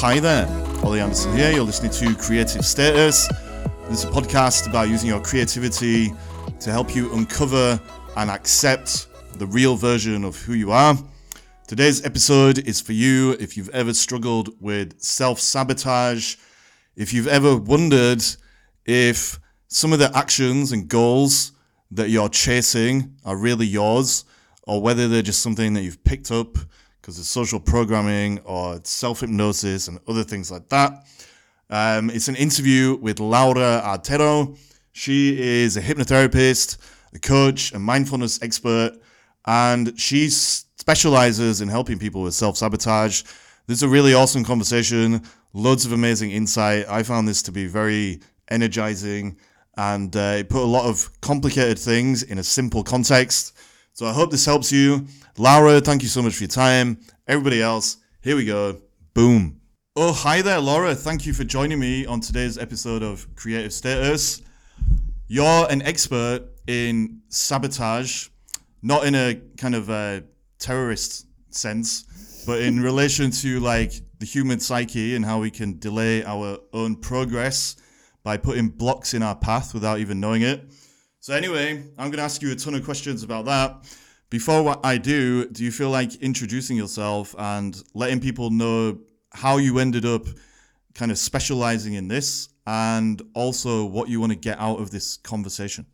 hi there. Ollie Anderson here. You're listening to Creative Status. This is a podcast about using your creativity to help you uncover and accept the real version of who you are. Today's episode is for you if you've ever struggled with self sabotage, if you've ever wondered if some of the actions and goals that you're chasing are really yours, or whether they're just something that you've picked up because of social programming or self hypnosis and other things like that. Um, it's an interview with Laura Artero. She is a hypnotherapist, a coach, a mindfulness expert, and she specializes in helping people with self sabotage. This is a really awesome conversation, loads of amazing insight. I found this to be very energizing and uh, it put a lot of complicated things in a simple context. So I hope this helps you. Laura, thank you so much for your time. Everybody else, here we go. Boom. Oh, hi there, Laura. Thank you for joining me on today's episode of Creative Status. You're an expert in sabotage, not in a kind of a terrorist sense, but in relation to like the human psyche and how we can delay our own progress by putting blocks in our path without even knowing it. So, anyway, I'm going to ask you a ton of questions about that. Before what I do, do you feel like introducing yourself and letting people know how you ended up kind of specializing in this and also what you want to get out of this conversation?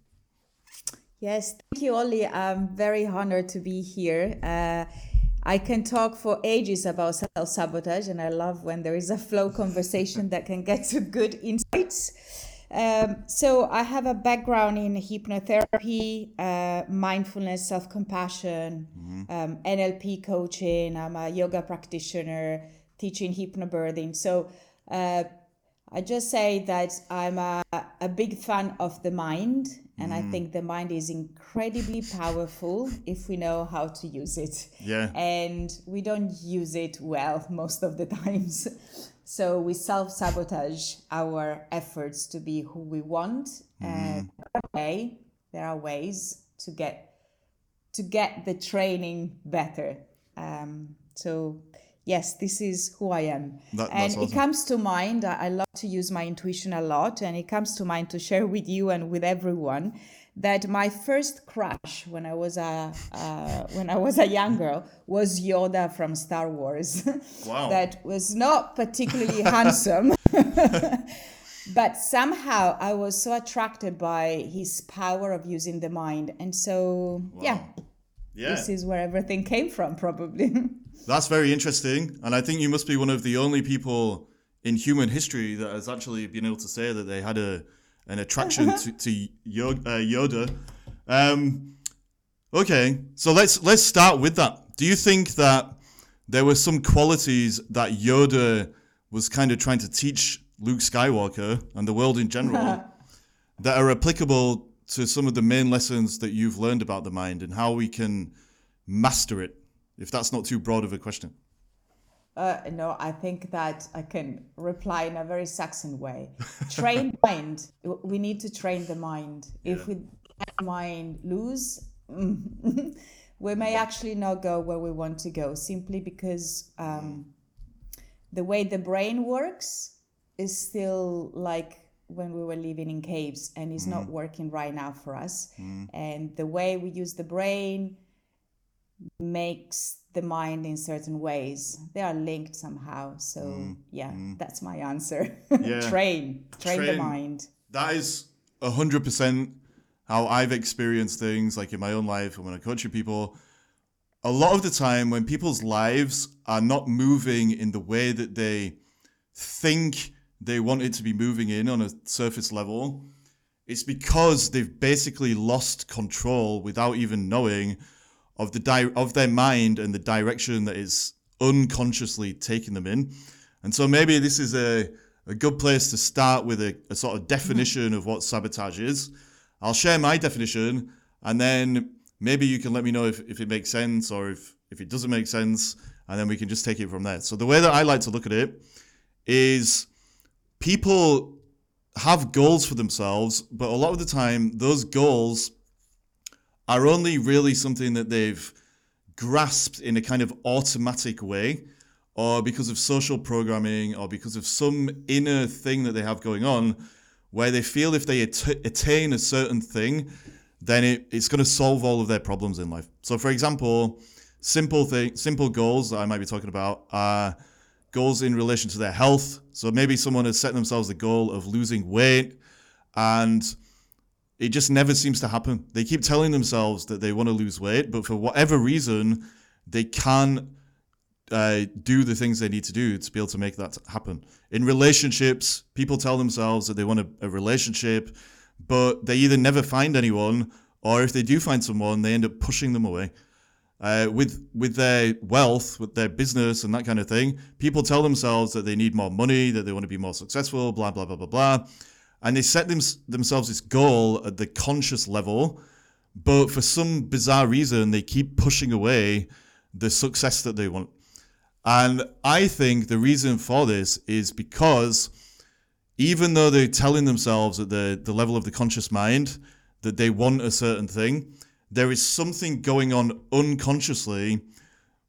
Yes, thank you, Ollie. I'm very honored to be here. Uh, I can talk for ages about self sabotage, and I love when there is a flow conversation that can get to good insights. Um, so, I have a background in hypnotherapy, uh, mindfulness, self compassion, mm-hmm. um, NLP coaching. I'm a yoga practitioner teaching hypnobirthing. So, uh, I just say that I'm a, a big fan of the mind and mm. I think the mind is incredibly powerful if we know how to use it. Yeah. And we don't use it well most of the times. So we self sabotage our efforts to be who we want. Mm. And way, there are ways to get to get the training better. Um, so yes, this is who I am. That, and awesome. it comes to mind, I love to use my intuition a lot, and it comes to mind to share with you and with everyone that my first crush when I was a uh, when I was a young girl was Yoda from Star Wars. Wow. that was not particularly handsome. but somehow I was so attracted by his power of using the mind. And so, wow. yeah, yeah, this is where everything came from, probably. That's very interesting. And I think you must be one of the only people in human history that has actually been able to say that they had a an attraction to, to uh, Yoda. Um, okay, so let's let's start with that. Do you think that there were some qualities that Yoda was kind of trying to teach Luke Skywalker and the world in general that are applicable to some of the main lessons that you've learned about the mind and how we can master it if that's not too broad of a question. Uh, no, I think that I can reply in a very Saxon way. Train mind. We need to train the mind. Yeah. If we let mind lose, we may actually not go where we want to go simply because um, the way the brain works is still like when we were living in caves and is mm. not working right now for us. Mm. And the way we use the brain makes the mind in certain ways. They are linked somehow. So mm, yeah, mm. that's my answer. Yeah. train, train, train, the mind. That is hundred percent how I've experienced things like in my own life and when I coach people. A lot of the time when people's lives are not moving in the way that they think they want it to be moving in on a surface level, it's because they've basically lost control without even knowing of the di- of their mind and the direction that is unconsciously taking them in. And so maybe this is a, a good place to start with a, a sort of definition mm-hmm. of what sabotage is. I'll share my definition and then maybe you can let me know if, if it makes sense or if, if it doesn't make sense, and then we can just take it from there. So the way that I like to look at it is people have goals for themselves, but a lot of the time those goals are only really something that they've grasped in a kind of automatic way or because of social programming or because of some inner thing that they have going on where they feel if they at- attain a certain thing, then it, it's going to solve all of their problems in life. So, for example, simple thing, simple goals that I might be talking about are goals in relation to their health. So maybe someone has set themselves the goal of losing weight and it just never seems to happen. They keep telling themselves that they want to lose weight, but for whatever reason, they can't uh, do the things they need to do to be able to make that happen. In relationships, people tell themselves that they want a, a relationship, but they either never find anyone, or if they do find someone, they end up pushing them away. Uh, with with their wealth, with their business and that kind of thing, people tell themselves that they need more money, that they want to be more successful, blah blah blah blah blah, and they set them, themselves this goal at the conscious level, but for some bizarre reason, they keep pushing away the success that they want. And I think the reason for this is because even though they're telling themselves at the, the level of the conscious mind that they want a certain thing, there is something going on unconsciously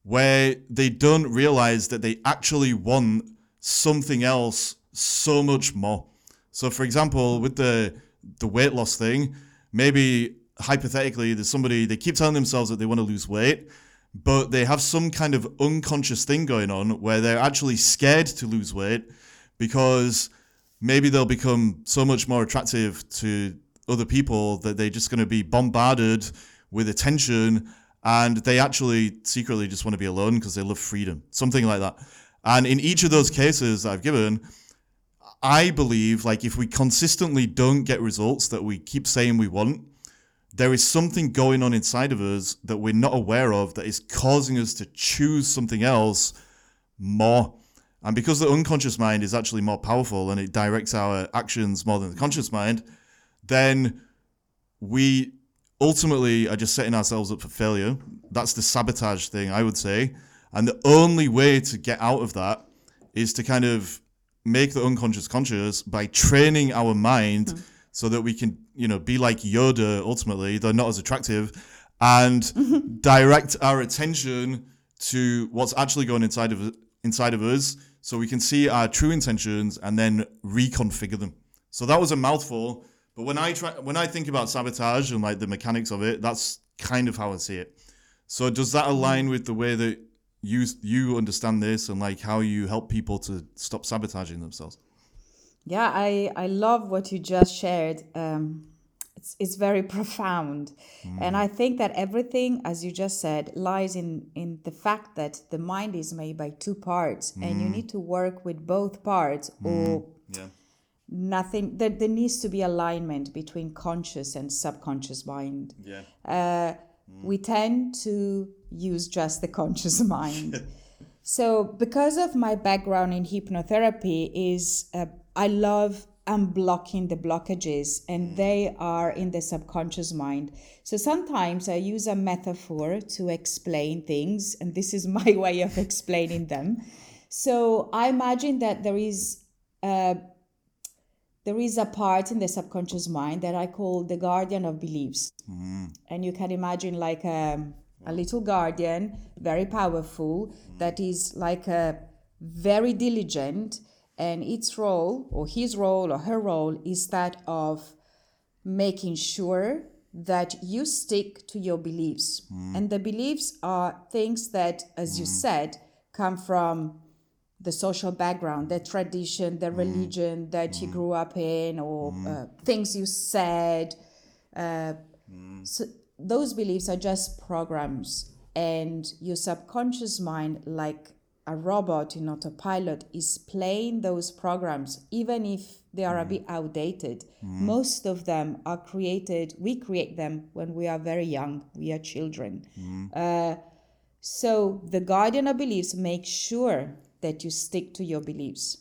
where they don't realize that they actually want something else so much more. So, for example, with the the weight loss thing, maybe hypothetically, there's somebody they keep telling themselves that they want to lose weight, but they have some kind of unconscious thing going on where they're actually scared to lose weight because maybe they'll become so much more attractive to other people that they're just going to be bombarded with attention and they actually secretly just want to be alone because they love freedom, something like that. And in each of those cases I've given, I believe like if we consistently don't get results that we keep saying we want, there is something going on inside of us that we're not aware of that is causing us to choose something else more. And because the unconscious mind is actually more powerful and it directs our actions more than the conscious mind, then we ultimately are just setting ourselves up for failure. That's the sabotage thing, I would say. And the only way to get out of that is to kind of make the unconscious conscious by training our mind. Mm so that we can, you know, be like Yoda ultimately, though not as attractive, and direct our attention to what's actually going inside of inside of us, so we can see our true intentions and then reconfigure them. So that was a mouthful, but when I try, when I think about sabotage and like the mechanics of it, that's kind of how I see it. So does that align with the way that you you understand this and like how you help people to stop sabotaging themselves? Yeah, I, I love what you just shared. Um, it's, it's very profound. Mm. And I think that everything, as you just said, lies in, in the fact that the mind is made by two parts mm. and you mm. need to work with both parts mm. or yeah. nothing. There, there needs to be alignment between conscious and subconscious mind. Yeah. Uh, we tend to use just the conscious mind. so because of my background in hypnotherapy is uh, I love unblocking the blockages, and mm. they are in the subconscious mind. So sometimes I use a metaphor to explain things, and this is my way of explaining them. So I imagine that there is a, there is a part in the subconscious mind that I call the guardian of beliefs, mm. and you can imagine like a, a little guardian, very powerful, that is like a very diligent and its role, or his role, or her role, is that of making sure that you stick to your beliefs. Mm. And the beliefs are things that, as mm. you said, come from the social background, the tradition, the mm. religion that you mm. grew up in, or mm. uh, things you said. Uh, mm. so those beliefs are just programs, and your subconscious mind, like a robot in autopilot is playing those programs, even if they are mm. a bit outdated. Mm. Most of them are created, we create them when we are very young, we are children. Mm. Uh, so the guardian of beliefs makes sure that you stick to your beliefs.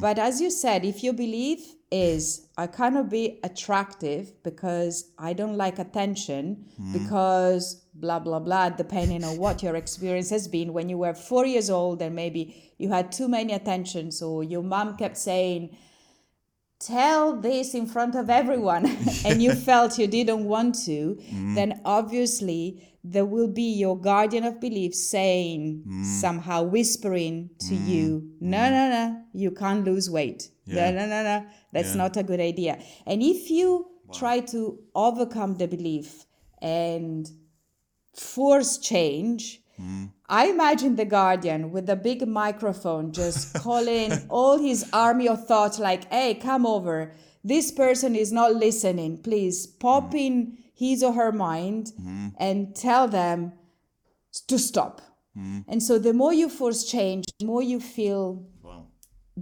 But as you said, if your belief is I cannot be attractive because I don't like attention mm. because blah blah blah depending on what your experience has been when you were 4 years old and maybe you had too many attentions or your mom kept saying tell this in front of everyone and you felt you didn't want to mm. then obviously there will be your guardian of belief saying Mm. somehow whispering to mm. you no mm. no no you can't lose weight Yeah. no no no no that's Yeah. not a good idea and if you try to overcome the belief and force change mm. I imagine the Guardian with a big microphone just calling all his army of thought, like, hey, come over. This person is not listening. Please pop in his or her mind mm-hmm. and tell them to stop. Mm-hmm. And so the more you force change, the more you feel Wow.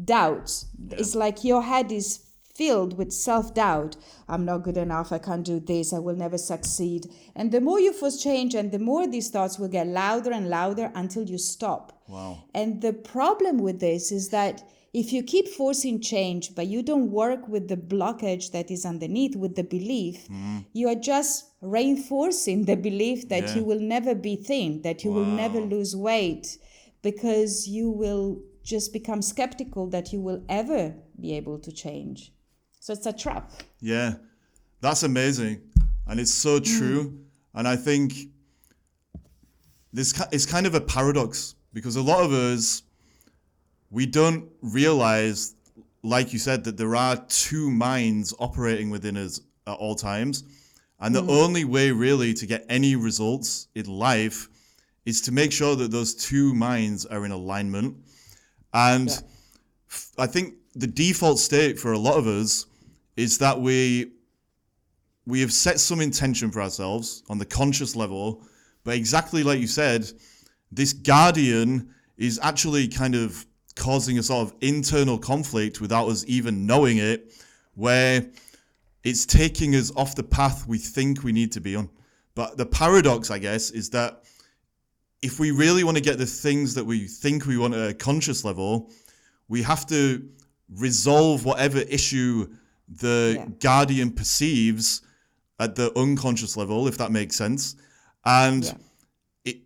doubt. It's like your head is filled with self doubt. I'm not good enough. I can't do this. I will never succeed. And the more you force change, and the more these thoughts will get louder and louder until you stop. Wow. And the problem with this is that if you keep forcing change, but you don't work with the blockage that is underneath, with the belief, mm-hmm. you are just reinforcing the belief that Yeah. you will never be thin, that you will never lose weight, because you will just become skeptical that you will ever be able to change. So it's a trap. Yeah, that's amazing, and it's so mm. true. And I think this is kind of a paradox because a lot of us we don't realize, like you said, that there are two minds operating within us at all times, and the mm. only way really to get any results in life is to make sure that those two minds are in alignment. And Yeah. f- I think the default state for a lot of us is that we we have set some intention for ourselves on the conscious level, but exactly like you said, this guardian is actually kind of causing a sort of internal conflict without us even knowing it, where it's taking us off the path we think we need to be on. But the paradox, I guess, is that if we really want to get the things that we think we want at a conscious level, we have to resolve whatever issue the Yeah. guardian perceives at the unconscious level, if that makes sense. And Yeah. it,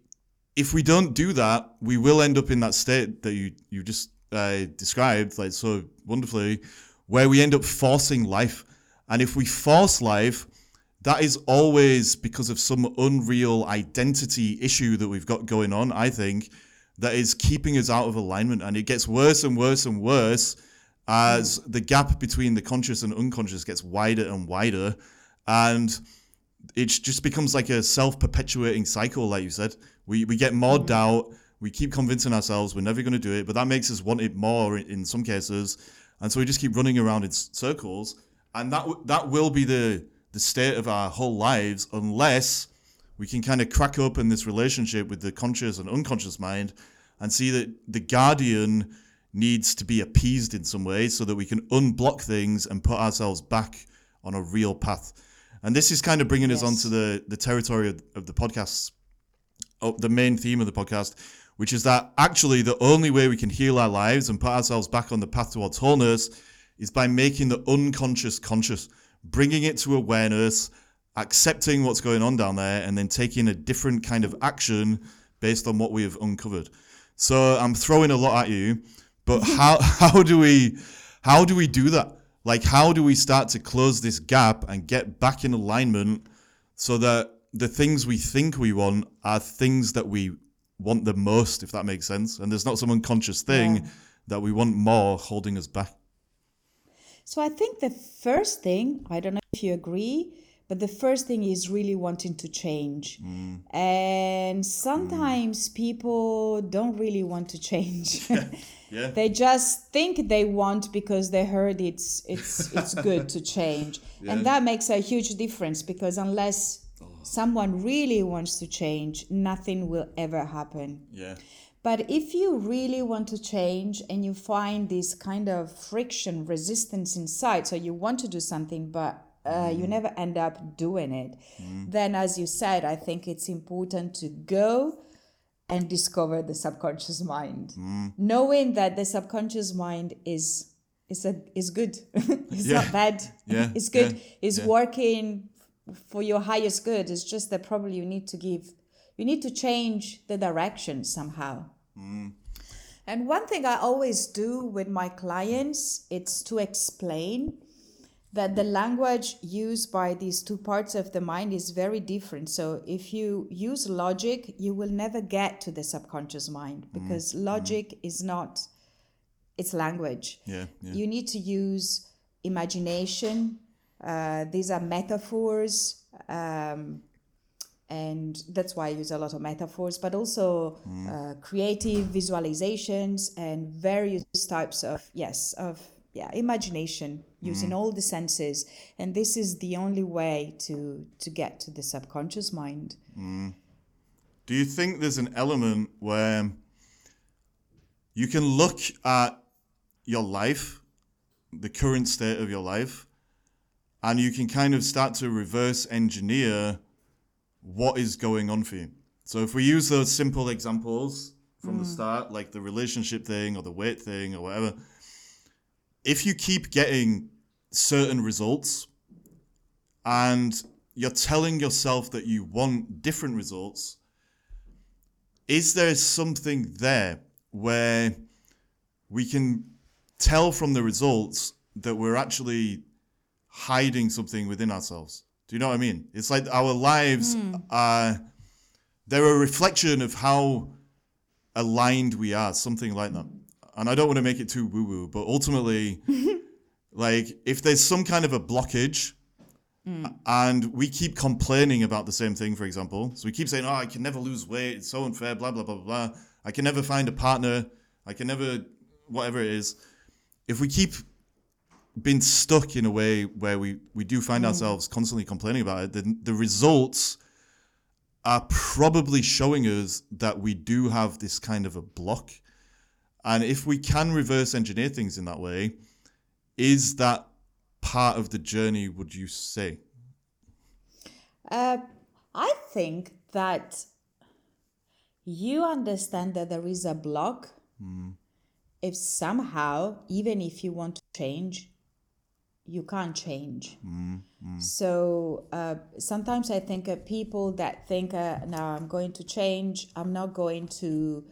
if we don't do that, we will end up in that state that you you just uh, described, like so wonderfully, where we end up forcing life. And if we force life, that is always because of some unreal identity issue that we've got going on, I think, that is keeping us out of alignment. And it gets worse and worse and worse as the gap between the conscious and unconscious gets wider and wider. And it just becomes like a self perpetuating cycle, like you said. We, we get more doubt. Mm. We keep convincing ourselves we're never going to do it, but that makes us want it more in, in some cases. And so we just keep running around in circles. And that, that will be the, the state of our whole lives unless we can kind of crack open this relationship with the conscious and unconscious mind and see that the guardian needs to be appeased in some way so that we can unblock things and put ourselves back on a real path. And this is kind of bringing us Yes. onto the, the territory of, of the podcast, oh, the main theme of the podcast, which is that actually the only way we can heal our lives and put ourselves back on the path towards wholeness is by making the unconscious conscious, bringing it to awareness, accepting what's going on down there, and then taking a different kind of action based on what we have uncovered. So I'm throwing a lot at you, but how how do we how do we do that? Like how do we start to close this gap and get back in alignment so that the things we think we want are things that we want the most, if that makes sense. And there's not some unconscious thing Yeah. that we want more holding us back. So I think the first thing, I don't know if you agree, but the first thing is really wanting to change. Mm. And mm. sometimes people don't really want to change. Yeah. they just think they want because they heard it's it's it's good to change. Yeah. And that makes a huge difference because unless someone really wants to change, nothing will ever happen. Yeah. But if you really want to change and you find this kind of friction, resistance inside, so you want to do something, but uh, you never end up doing it, then, as you said, I think it's important to go and discover the subconscious mind, mm. knowing that the subconscious mind is is a is good. it's Yeah. not bad. Yeah, it's good. yeah, It's yeah. working for your highest good. It's just that probably you need to give, you need to change the direction somehow. Mm. And one thing I always do with my clients, it's to explain that the language used by these two parts of the mind is very different. So if you use logic, you will never get to the subconscious mind because logic is not it's language. Yeah, yeah. You need to use imagination. Uh, these are metaphors. Um, and that's why I use a lot of metaphors, but also uh, creative visualizations and various types of yes of yeah imagination using mm-hmm. all the senses, and this is the only way to to get to the subconscious mind. Mm. Do you think there's an element where you can look at your life, the current state of your life, and you can kind of start to reverse engineer what is going on for you? So if we use those simple examples from the mm. start, like the relationship thing or the weight thing or whatever, if you keep getting certain results and you're telling yourself that you want different results, is there something there where we can tell from the results that we're actually hiding something within ourselves? Do you know what I mean? It's like our lives hmm. are they're a reflection of how aligned we are, something like that. And I don't want to make it too woo woo, but ultimately, like if there's some kind of a blockage mm. and we keep complaining about the same thing, for example, so we keep saying, oh, I can never lose weight, it's so unfair, blah, blah, blah, blah, blah. I can never find a partner, I can never, whatever it is. If we keep being stuck in a way where we, we do find mm. ourselves constantly complaining about it, then the results are probably showing us that we do have this kind of a block. And if we can reverse engineer things in that way, is that part of the journey, would you say? Uh, I think that you understand that there is a block. If somehow, even if you want to change, you can't change. So uh, sometimes I think of people that think, uh, now I'm going to change, I'm not going to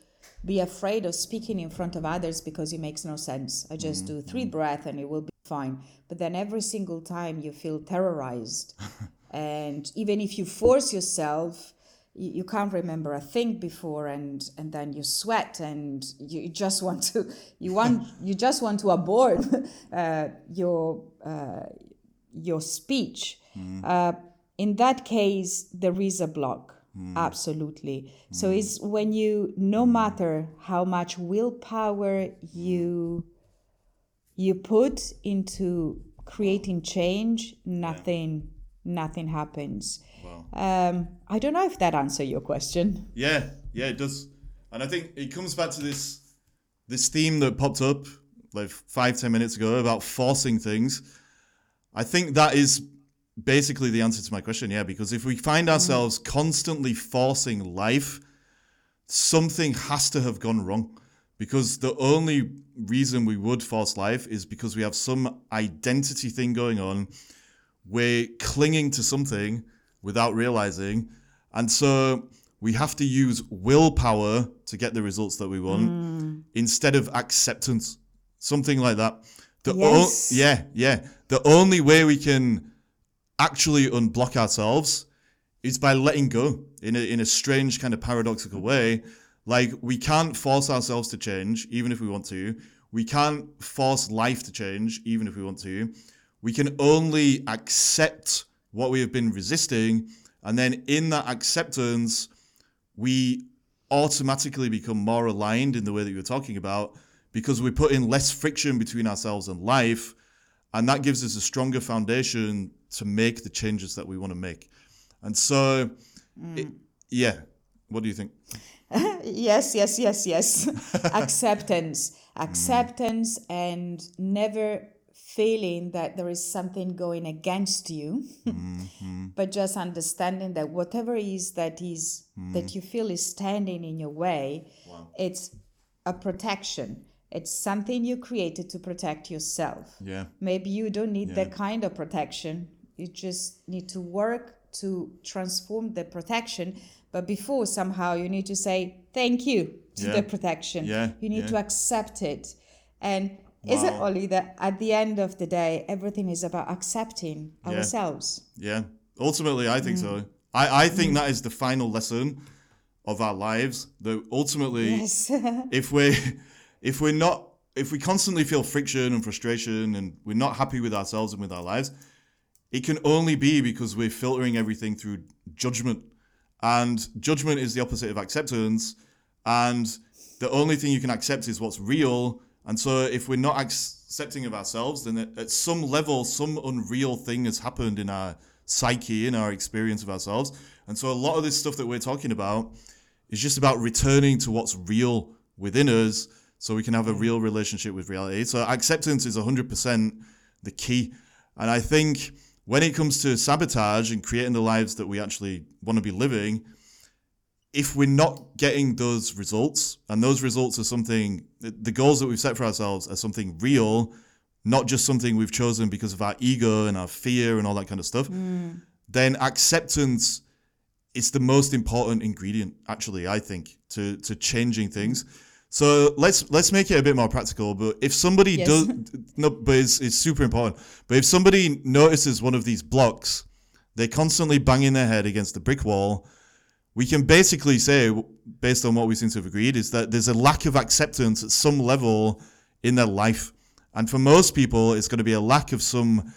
be afraid of speaking in front of others because it makes no sense. I just do three breaths and it will be fine. But then every single time you feel terrorized. and even if you force yourself, you, you can't remember a thing before and and then you sweat and you, you just want to you want you just want to abort uh, your uh, your speech uh, in that case there is a block Mm. absolutely so mm. it's when you no mm. matter how much willpower you you put into creating change nothing nothing happens Wow. um, I don't know if that answer your question. Yeah, yeah, it does. And I think it comes back to this this theme that popped up like five, ten minutes ago about forcing things. I think that is basically the answer to my question, yeah, because if we find mm. ourselves constantly forcing life, something has to have gone wrong. Because the only reason we would force life is because we have some identity thing going on. We're clinging to something without realizing. And so we have to use willpower to get the results that we want mm. instead of acceptance. Something like that. The Yes. yeah, yeah. The only way we can actually unblock ourselves is by letting go in a, in a strange kind of paradoxical way. Like we can't force ourselves to change, even if we want to. We can't force life to change, even if we want to. We can only accept what we have been resisting. And then in that acceptance, we automatically become more aligned in the way that you were talking about because we put in less friction between ourselves and life. And that gives us a stronger foundation to make the changes that we want to make. And so, mm. it, yeah, what do you think? yes, yes, yes, yes. Acceptance. Mm. Acceptance and never feeling that there is something going against you, mm-hmm. but just understanding that whatever it is that is mm. that you feel is standing in your way, it's a protection. It's something you created to protect yourself. Yeah. Maybe you don't need that kind of protection. You just need to work to transform the protection. But before, somehow, you need to say thank you to Yeah. the protection. Yeah, You need yeah. to accept it. And Is it Wow. only that at the end of the day, everything is about accepting Yeah. ourselves? Yeah, ultimately, I think Mm. so. I, I think that is the final lesson of our lives. That ultimately, Yes. if we if we're not if we constantly feel friction and frustration and we're not happy with ourselves and with our lives, it can only be because we're filtering everything through judgment. And judgment is the opposite of acceptance. And the only thing you can accept is what's real. And so if we're not accepting of ourselves, then at- some level, some unreal thing has happened in our psyche, in our experience of ourselves. And so a lot of this stuff that we're talking about is just about returning to what's real within us so we can have a real relationship with reality. So acceptance is 100% the key. And I think when it comes to sabotage and creating the lives that we actually want to be living, if we're not getting those results, and those results are something, the goals that we've set for ourselves are something real, not just something we've chosen because of our ego and our fear and all that kind of stuff, mm. then acceptance is the most important ingredient, actually, I think, to, to changing things. So let's let's make it a bit more practical. But if somebody Yes. does no, but it's, it's super important. But if somebody notices one of these blocks, they're constantly banging their head against the brick wall. We can basically say, based on what we seem to have agreed, is that there's a lack of acceptance at some level in their life, and for most people, it's going to be a lack of some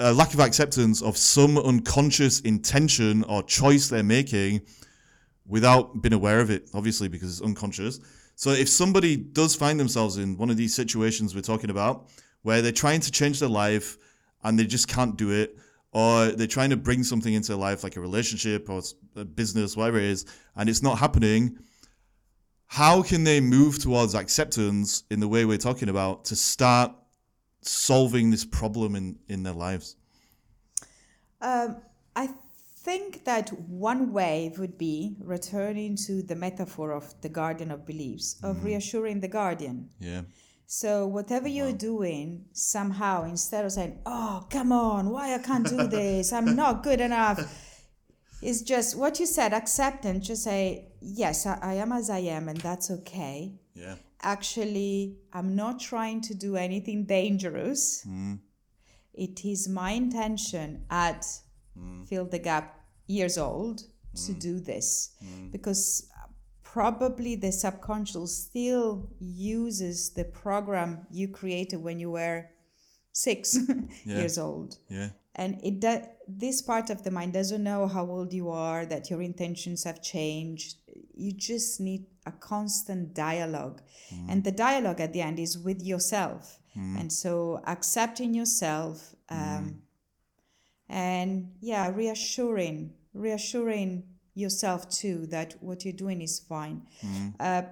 a lack of acceptance of some unconscious intention or choice they're making without being aware of it, obviously, because it's unconscious. So if somebody does find themselves in one of these situations we're talking about, where they're trying to change their life and they just can't do it, or they're trying to bring something into their life, like a relationship or a business, whatever it is, and it's not happening, how can they move towards acceptance in the way we're talking about to start solving this problem in, in their lives? Um, I think that one way would be returning to the metaphor of the guardian of beliefs, of mm-hmm. reassuring the guardian. Yeah. So whatever you're doing, somehow instead of saying, "Oh, come on, why I can't do this? I'm not good enough," it's just what you said, acceptance. Just say, "Yes, I, I am as I am, and that's okay." Yeah. Actually, I'm not trying to do anything dangerous. Mm. It is my intention at mm. fill the gap years old to mm. do this mm. because uh, probably the subconscious still uses the program you created when you were six years old. Yeah. and it do, this part of the mind doesn't know how old you are that your intentions have changed. You just need a constant dialogue. Mm. And the dialogue at the end is with yourself. And so accepting yourself um, and yeah reassuring reassuring yourself too that what you're doing is fine. Mm. Uh,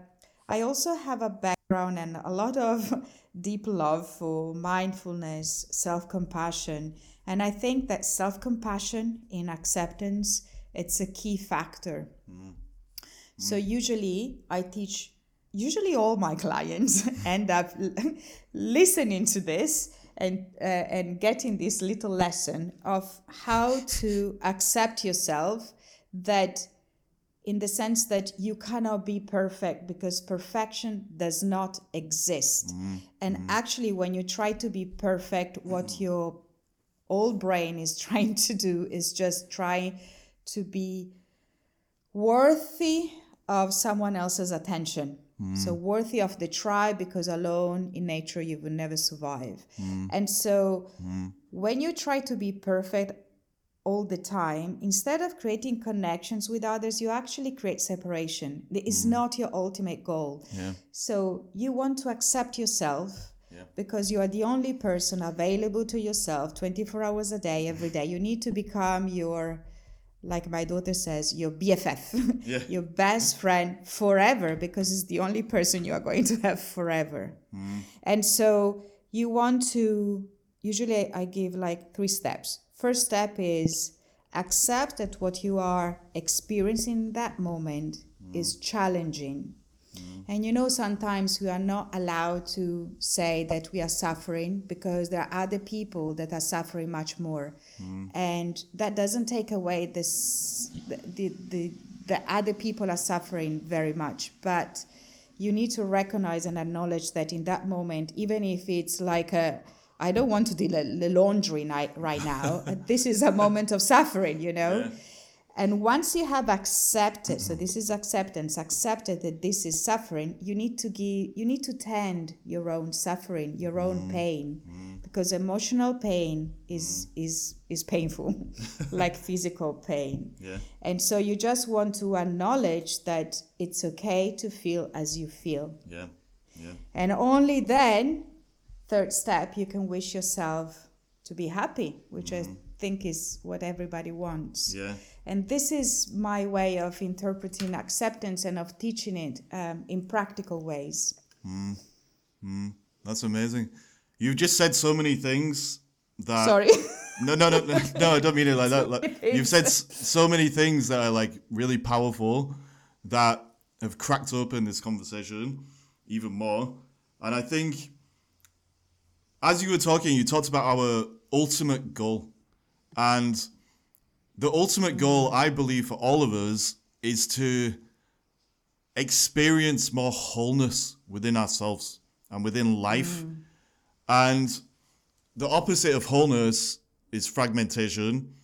i also have a background and a lot of deep love for mindfulness self-compassion and i think that self-compassion in acceptance it's a key factor. Mm. So mm. usually i teach usually all my clients end up listening to this and uh, and getting this little lesson of how to accept yourself that in the sense that you cannot be perfect because perfection does not exist. Mm-hmm. And mm-hmm. actually when you try to be perfect what mm-hmm. your old brain is trying to do is just try to be worthy of someone else's attention. Mm. So worthy of the tribe because alone in nature you will never survive. Mm. And so mm. when you try to be perfect all the time, instead of creating connections with others, you actually create separation. It is not your ultimate goal. Yeah. So you want to accept yourself Yeah. because you are the only person available to yourself 24 hours a day, every day. You need to become your, like my daughter says, your BFF, Yeah. your best friend forever because it's the only person you are going to have forever. Mm. And so you want to, usually I give like three steps. First step is accept that what you are experiencing in that moment mm. is challenging. Mm-hmm. And you know, sometimes we are not allowed to say that we are suffering because there are other people that are suffering much more. Mm-hmm. And that doesn't take away this, the, the, the, the other people are suffering very much. But you need to recognize and acknowledge that in that moment, even if it's like a, I don't want to do the laundry night right now. this is a moment of suffering, you know. Yeah. And once you have accepted, so this is acceptance, accepted that this is suffering, you need to give, you need to tend your own suffering, your own mm. pain, mm. because emotional pain is mm. is is painful, like physical pain. Yeah. And so you just want to acknowledge that it's okay to feel as you feel. Yeah. Yeah. And only then, third step, you can wish yourself to be happy, which I think is what everybody wants. Yeah and this is my way of interpreting acceptance and of teaching it um, in practical ways. Mm. Mm. That's amazing. You've just said so many things that. Sorry. no, no, no, no, no, I don't mean it like that. Like, you've said so many things that are like really powerful that have cracked open this conversation even more. And I think as you were talking, you talked about our ultimate goal. And the ultimate goal, I believe, for all of us is to experience more wholeness within ourselves and within life. Mm. And the opposite of wholeness is fragmentation.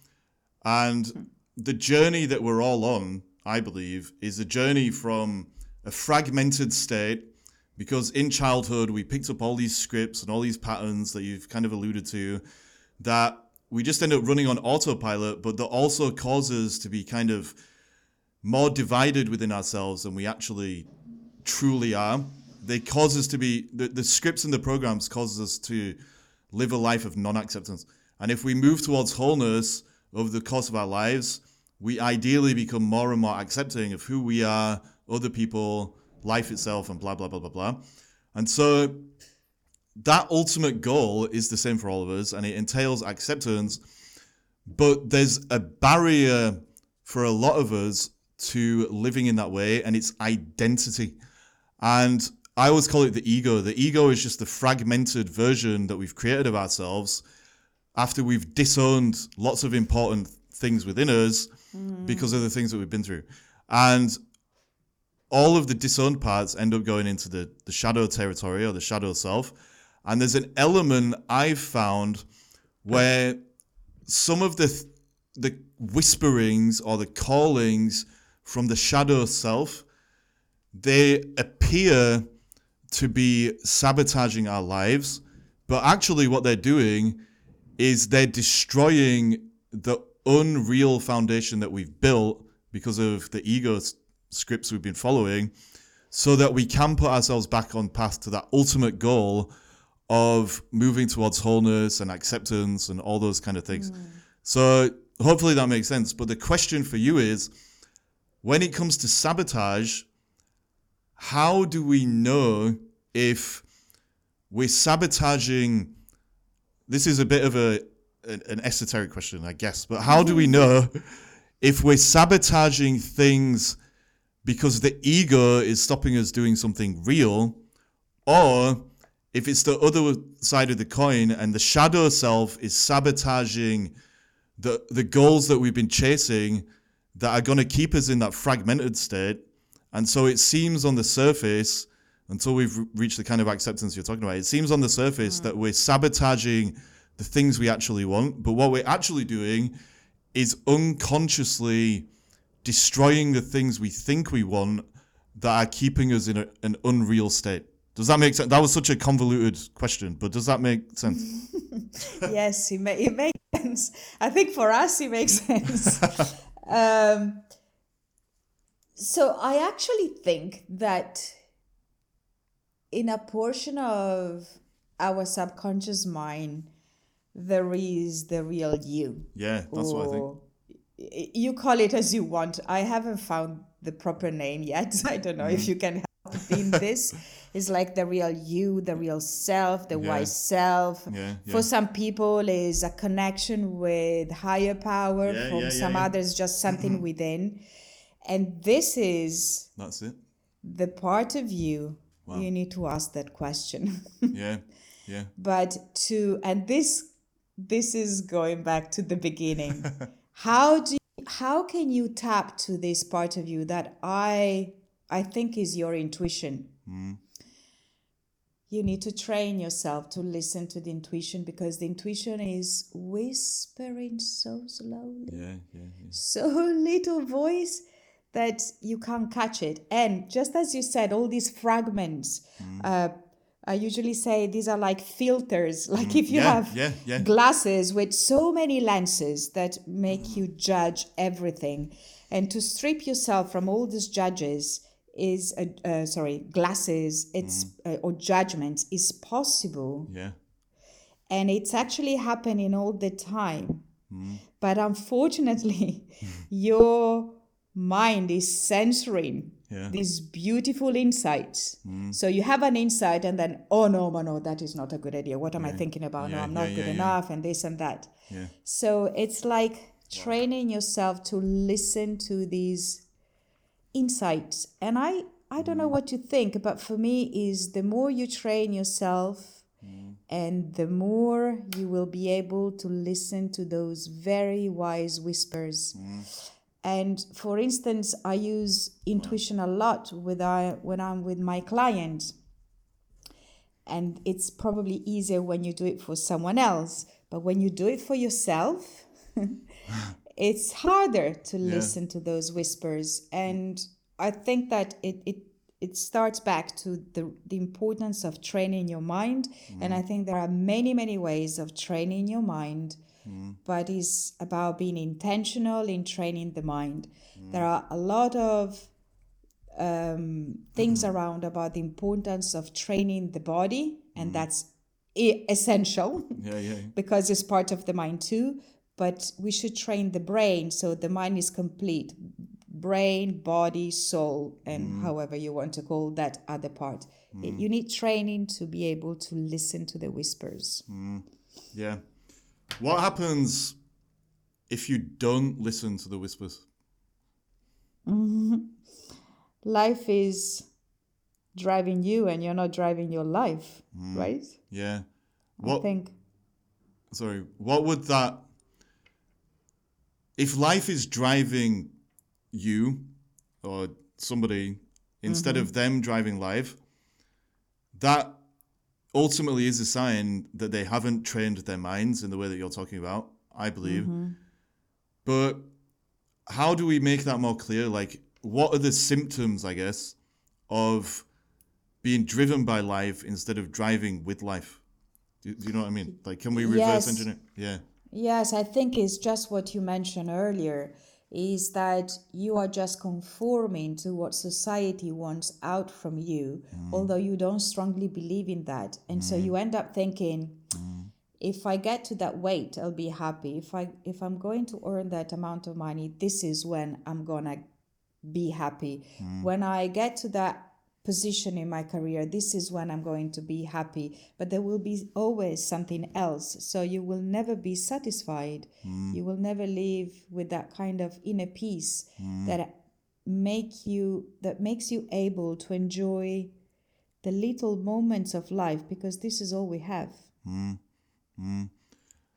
And the journey that we're all on, I believe, is a journey from a fragmented state because in childhood we picked up all these scripts and all these patterns that you've kind of alluded to that we just end up running on autopilot, but that also causes to be kind of more divided within ourselves than we actually truly are. They cause us to be the, the scripts and the programs causes us to live a life of non-acceptance. And if we move towards wholeness over the course of our lives, we ideally become more and more accepting of who we are, other people, life itself, and blah blah blah blah blah. And so that ultimate goal is the same for all of us and it entails acceptance but there's a barrier for a lot of us to living in that way and it's identity. And i always call it the ego. The ego is just the fragmented version that we've created of ourselves after we've disowned lots of important things within us mm. because of the things that we've been through. And all of the disowned parts end up going into the, the shadow territory or the shadow self and there's an element I've found where some of the the whisperings or the callings from the shadow self, they appear to be sabotaging our lives, but actually what they're doing is they're destroying the unreal foundation that we've built because of the ego scripts we've been following so that we can put ourselves back on path to that ultimate goal of moving towards wholeness and acceptance and all those kind of things. Mm. So hopefully that makes sense. But the question for you is when it comes to sabotage, how do we know if we're sabotaging? This is a bit of a an esoteric question, I guess, but how do we know if we're sabotaging things because the ego is stopping us doing something real, or if it's the other side of the coin and the shadow self is sabotaging the the goals that we've been chasing that are going to keep us in that fragmented state and so it seems on the surface until we've reached the kind of acceptance you're talking about it seems on the surface mm. that we're sabotaging the things we actually want but what we're actually doing is unconsciously destroying the things we think we want that are keeping us in a, an unreal state does that make sense? That was such a convoluted question, but does that make sense? yes, it, may, it makes sense. I think for us, it makes sense. um, so I actually think that in a portion of our subconscious mind, there is the real you. Yeah, that's what I think. You call it as you want. I haven't found the proper name yet. I don't know if you can help in this is like the real you, the real self, the yeah. wise self. Yeah, yeah. For some people, is a connection with higher power. For some others, just something within. And this is that's it. The part of you wow. you need to ask that question. yeah, yeah. But to and this this is going back to the beginning. how do you, how can you tap to this part of you that I I think is your intuition. Hmm. You need to train yourself to listen to the intuition because the intuition is whispering so slowly, Yeah, yeah, yeah. so little voice that you can't catch it. And just as you said, all these fragments, uh, I usually say these are like filters. Like if you Yeah, have yeah, yeah. glasses with so many lenses that make you judge everything, and to strip yourself from all these judges is uh, uh, sorry glasses it's uh, or judgments is possible. Yeah. and it's actually happening all the time. But unfortunately your mind is censoring Yeah. these beautiful insights. So you have an insight and then oh no no no that is not a good idea. What am i thinking about? No i'm yeah, not yeah, good yeah. enough and this and that. Yeah. so it's like training yourself to listen to these insights and i i don't know what you think but for me is the more you train yourself mm. and the more you will be able to listen to those very wise whispers. Mm. And for instance i use intuition a lot with I, when i'm with my clients and it's probably easier when you do it for someone else but when you do it for yourself it's harder to listen to those whispers. And i think that it it it starts back to the, the importance of training your mind. And mm. i think there are many many ways of training your mind mm. but it's about being intentional in training the mind. Mm. There are a lot of um, things around about the importance of training the body and that's e- essential. Yeah, yeah. because it's part of the mind too. But we should train the brain so the mind is complete brain, body, soul, and mm-hmm. however you want to call that other part. It- mm-hmm. You need training to be able to listen to the whispers. Mm-hmm. Yeah. What happens if you don't listen to the whispers? Life is driving you, and you're not driving your life, right? Yeah. what I think. sorry, what would that if life is driving you or somebody instead mm-hmm. of them driving life, that ultimately is a sign that they haven't trained their minds in the way that you're talking about, I believe. Mm-hmm. But how do we make that more clear? Like, what are the symptoms, I guess, of being driven by life instead of driving with life? Do, do you know what I mean? Like, can we reverse Yes. engineer? Yeah. Yes, I think it's just what you mentioned earlier is that you are just conforming to what society wants out from you, mm. although you don't strongly believe in that. And so mm. you end up thinking, mm. if I get to that weight, I'll be happy. If I if I'm going to earn that amount of money, this is when I'm gonna be happy. When I get to that position in my career, this is when I'm going to be happy. But there will be always something else. So you will never be satisfied. Mm. You will never live with that kind of inner peace mm. that make you that makes you able to enjoy the little moments of life because this is all we have. Mm.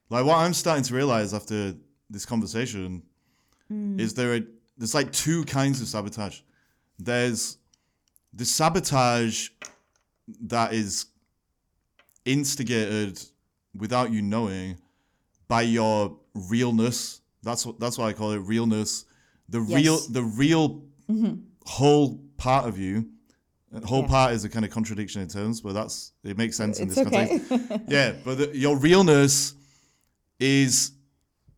Like what I'm starting to realize after this conversation is there a, there's like two kinds of sabotage. There's the sabotage that is instigated without you knowing by your realness. That's what that's what I call it, realness. The real the real mm-hmm. whole part of you. Uh, whole Yeah. part is a kind of contradiction in terms, but that's it makes sense in It's this okay. context yeah, but the, your realness is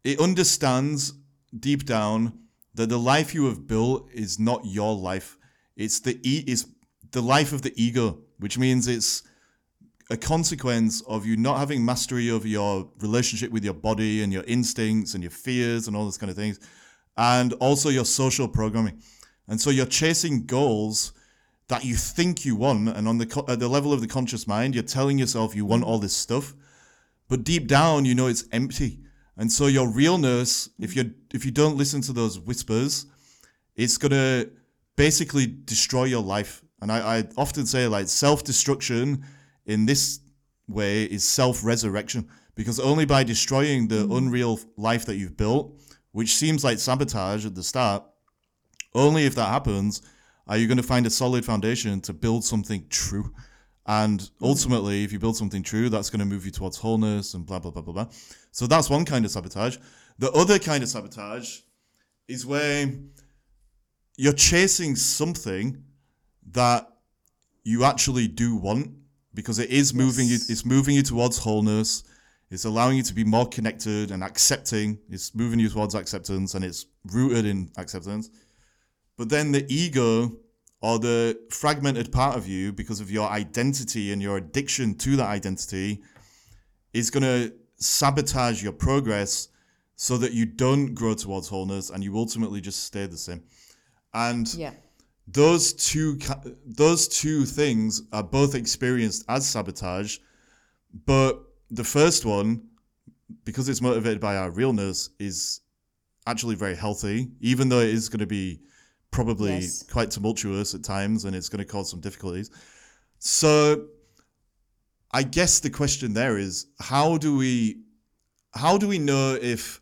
it understands deep down that the life you have built is not your life. It's the e- is the life of the ego, which means it's a consequence of you not having mastery over your relationship with your body and your instincts and your fears and all those kind of things, and also your social programming. And so you're chasing goals that you think you want, and on the co- at the level of the conscious mind, you're telling yourself you want all this stuff, but deep down you know it's empty. And so your realness, if you if you don't listen to those whispers, it's gonna basically destroy your life. And I, I often say like self destruction in this way is self resurrection because only by destroying the mm-hmm. unreal life that you've built, which seems like sabotage at the start, only if that happens Are you going to find a solid foundation to build something true? And mm-hmm. ultimately, if you build something true, that's going to move you towards wholeness and blah, blah, blah, blah, blah. So that's one kind of sabotage. The other kind of sabotage is where you're chasing something that you actually do want because it is moving you, it's moving you towards wholeness. It's allowing you to be more connected and accepting. It's moving you towards acceptance and it's rooted in acceptance. But then the ego or the fragmented part of you, because of your identity and your addiction to that identity, is going to sabotage your progress so that you don't grow towards wholeness and you ultimately just stay the same. And Yeah. those two those two things are both experienced as sabotage, but the first one, because it's motivated by our realness, is actually very healthy, even though it is going to be probably Yes. quite tumultuous at times and it's going to cause some difficulties. So I guess the question there is how do we how do we know if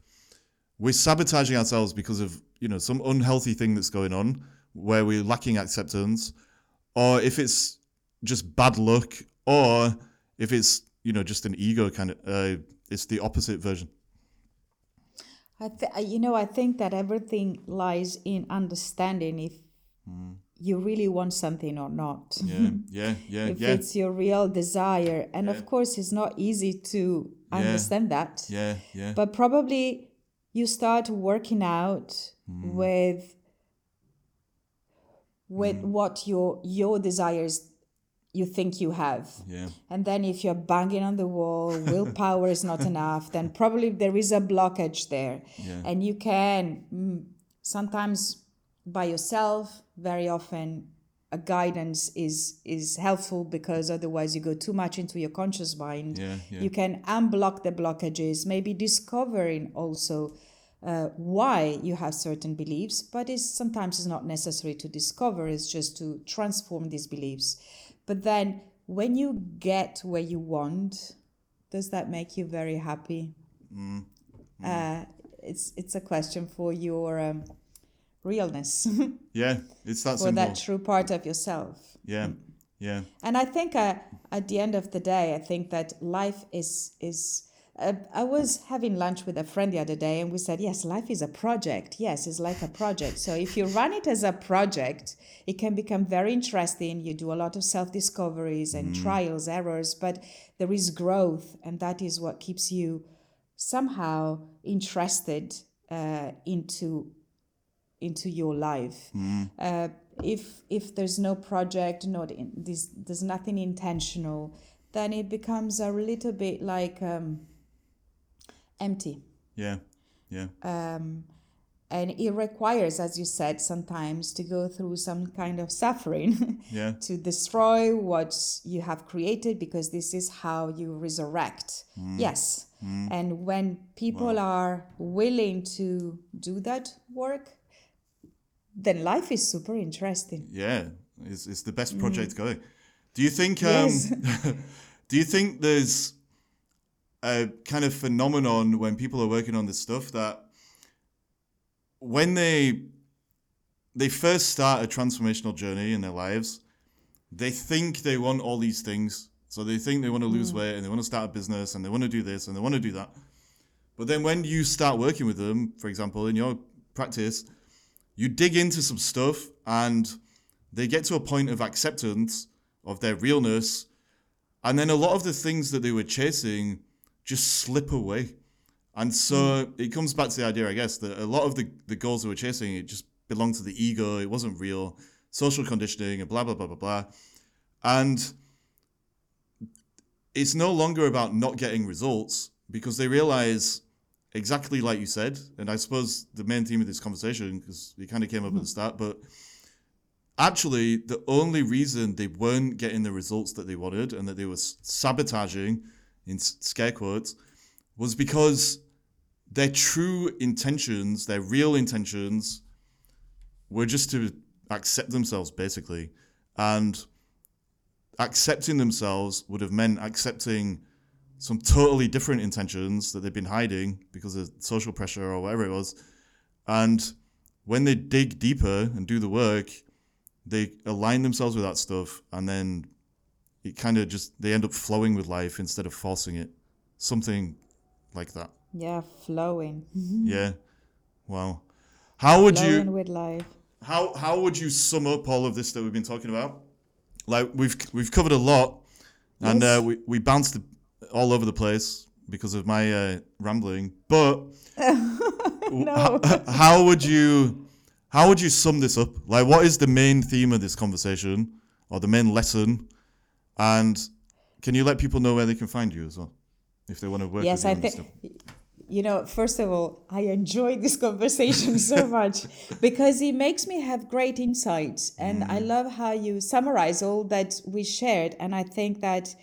we're sabotaging ourselves because of you know some unhealthy thing that's going on where we're lacking acceptance or if it's just bad luck or if it's you know just an ego kind of uh, it's the opposite version I th- you know, I think that everything lies in understanding if you really want something or not. yeah yeah yeah if yeah it's your real desire. And Yeah. of course, it's not easy to Yeah. understand that. yeah yeah But probably you start working out Hmm. with with what your your desires you think you have. yeah And then if you're banging on the wall, willpower is not enough, then probably there is a blockage there. Yeah. And you can mm, sometimes by yourself, very often a guidance is is helpful because otherwise you go too much into your conscious mind. Yeah, yeah. You can unblock the blockages, maybe discovering also uh, why you have certain beliefs, but it's sometimes it's not necessary to discover, it's just to transform these beliefs. But then when you get where you want, does that make you very happy? Uh, it's it's a question for your um, realness, yeah it's that for simple that true part of yourself. yeah yeah And I think uh, at the end of the day, I think that life is is. Uh, I was having lunch with a friend the other day, and we said, "Yes, life is a project. Yes, it's like a project. So if you run it as a project, it can become very interesting. You do a lot of self discoveries and trials, errors, but there is growth, and that is what keeps you somehow interested uh, into into your life. Uh, if if there's no project, not in, this, there's nothing intentional, then it becomes a little bit like um, empty. yeah yeah Um, and it requires, as you said, sometimes to go through some kind of suffering yeah to destroy what you have created because this is how you resurrect. Yes. And when people are willing to do that work, then life is super interesting. Yeah, it's, it's the best project going. Do you think? Um, Mm. Yes. do you think there's a kind of phenomenon when people are working on this stuff that when they they first start a transformational journey in their lives, they think they want all these things. So they think they want to lose weight and they want to start a business and they want to do this and they want to do that. But then when you start working with them, for example, in your practice, you dig into some stuff and they get to a point of acceptance of their realness. And then a lot of the things that they were chasing just slip away. And so hmm. it comes back to the idea i guess that a lot of the, the goals they were chasing it just belonged to the ego. It wasn't real. Social conditioning and blah blah blah blah blah. And it's no longer about not getting results because they realize exactly like you said, and I suppose the main theme of this conversation, because it kind of came up at the hmm. start, but actually, the only reason they weren't getting the results that they wanted and that they were sabotaging, in scare quotes, was because their true intentions, their real intentions, were just to accept themselves, basically. And accepting themselves would have meant accepting some totally different intentions that they've been hiding because of social pressure or whatever it was. And when they dig deeper and do the work, they align themselves with that stuff, and then it kind of just they end up flowing with life instead of forcing it. Something like that. Yeah, flowing. Yeah. Wow. How would you? Flowing with life. how how would you sum up all of this that we've been talking about? Like we've we've covered a lot, and Yes. uh, we we bounced all over the place because of my uh, rambling. But No. how would you how would you sum this up? Like, what is the main theme of this conversation, or the main lesson? And can you let people know where they can find you as well, if they want to work yes, with you Yes, I think. You know, first of all, I enjoy this conversation so much because it makes me have great insights. And I Mm. love how you summarize all that we shared. And I think that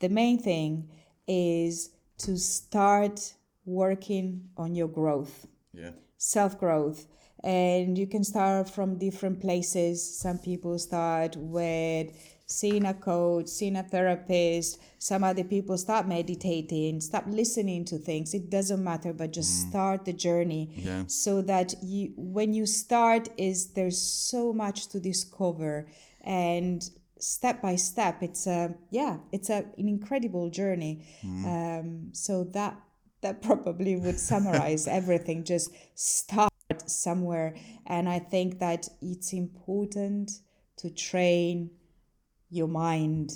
the main thing is to start working on your growth Yeah. self growth and you can start from different places. Some people start with seeing a coach seeing a therapist. Some other people start meditating start listening to things. It doesn't matter but just mm. start the journey Yeah. so that you when you start is there's so much to discover. And step by step it's a yeah it's a, an incredible journey um, so that that probably would summarize everything just start somewhere and i think that it's important to train your mind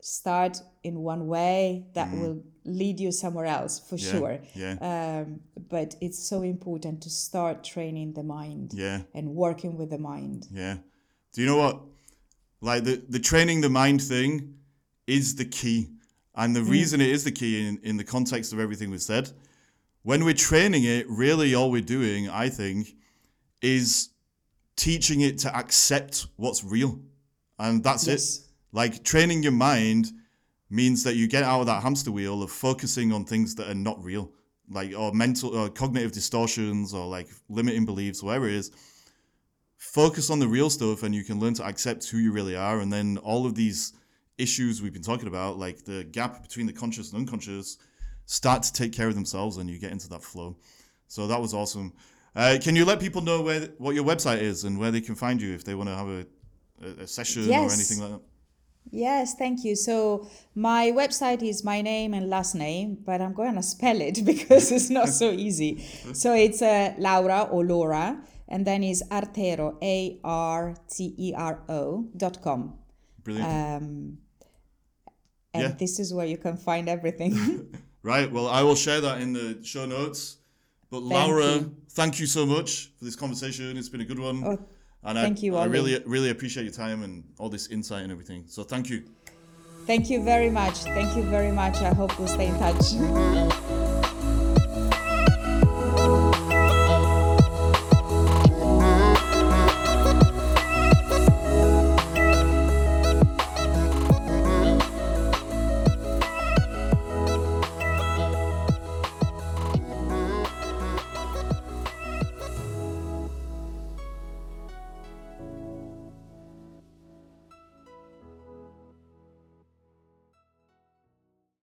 start in one way that will lead you somewhere else for Yeah. sure Yeah. um, but it's so important to start training the mind Yeah. and working with the mind Yeah. Do you know what? Like the, the training the mind thing is the key. And the mm. reason it is the key in, in the context of everything we've said, when we're training it, really all we're doing, I think, is teaching it to accept what's real. And that's Yes. it. Like training your mind means that you get out of that hamster wheel of focusing on things that are not real, like or mental or cognitive distortions or like limiting beliefs, whatever it is focus on the real stuff and you can learn to accept who you really are. And then all of these issues we've been talking about like the gap between the conscious and unconscious start to take care of themselves and you get into that flow. So that was awesome. Uh, can you let people know where what your website is and where they can find you if they want to have a, a, session or anything like that? Yes, thank you. So my website is my name and last name, but I'm going to spell it because it's not so easy. So it's uh, Laura or Laura, and then is Artero, A R T E R O dot com. brilliant Um, and Yeah. this is where you can find everything. right well i will share that in the show notes but laura you. thank you so much for this conversation it's been a good one Oh, and thank I, you, I really really appreciate your time and all this insight and everything so thank you thank you very much. Thank you very much. I hope we'll stay in touch.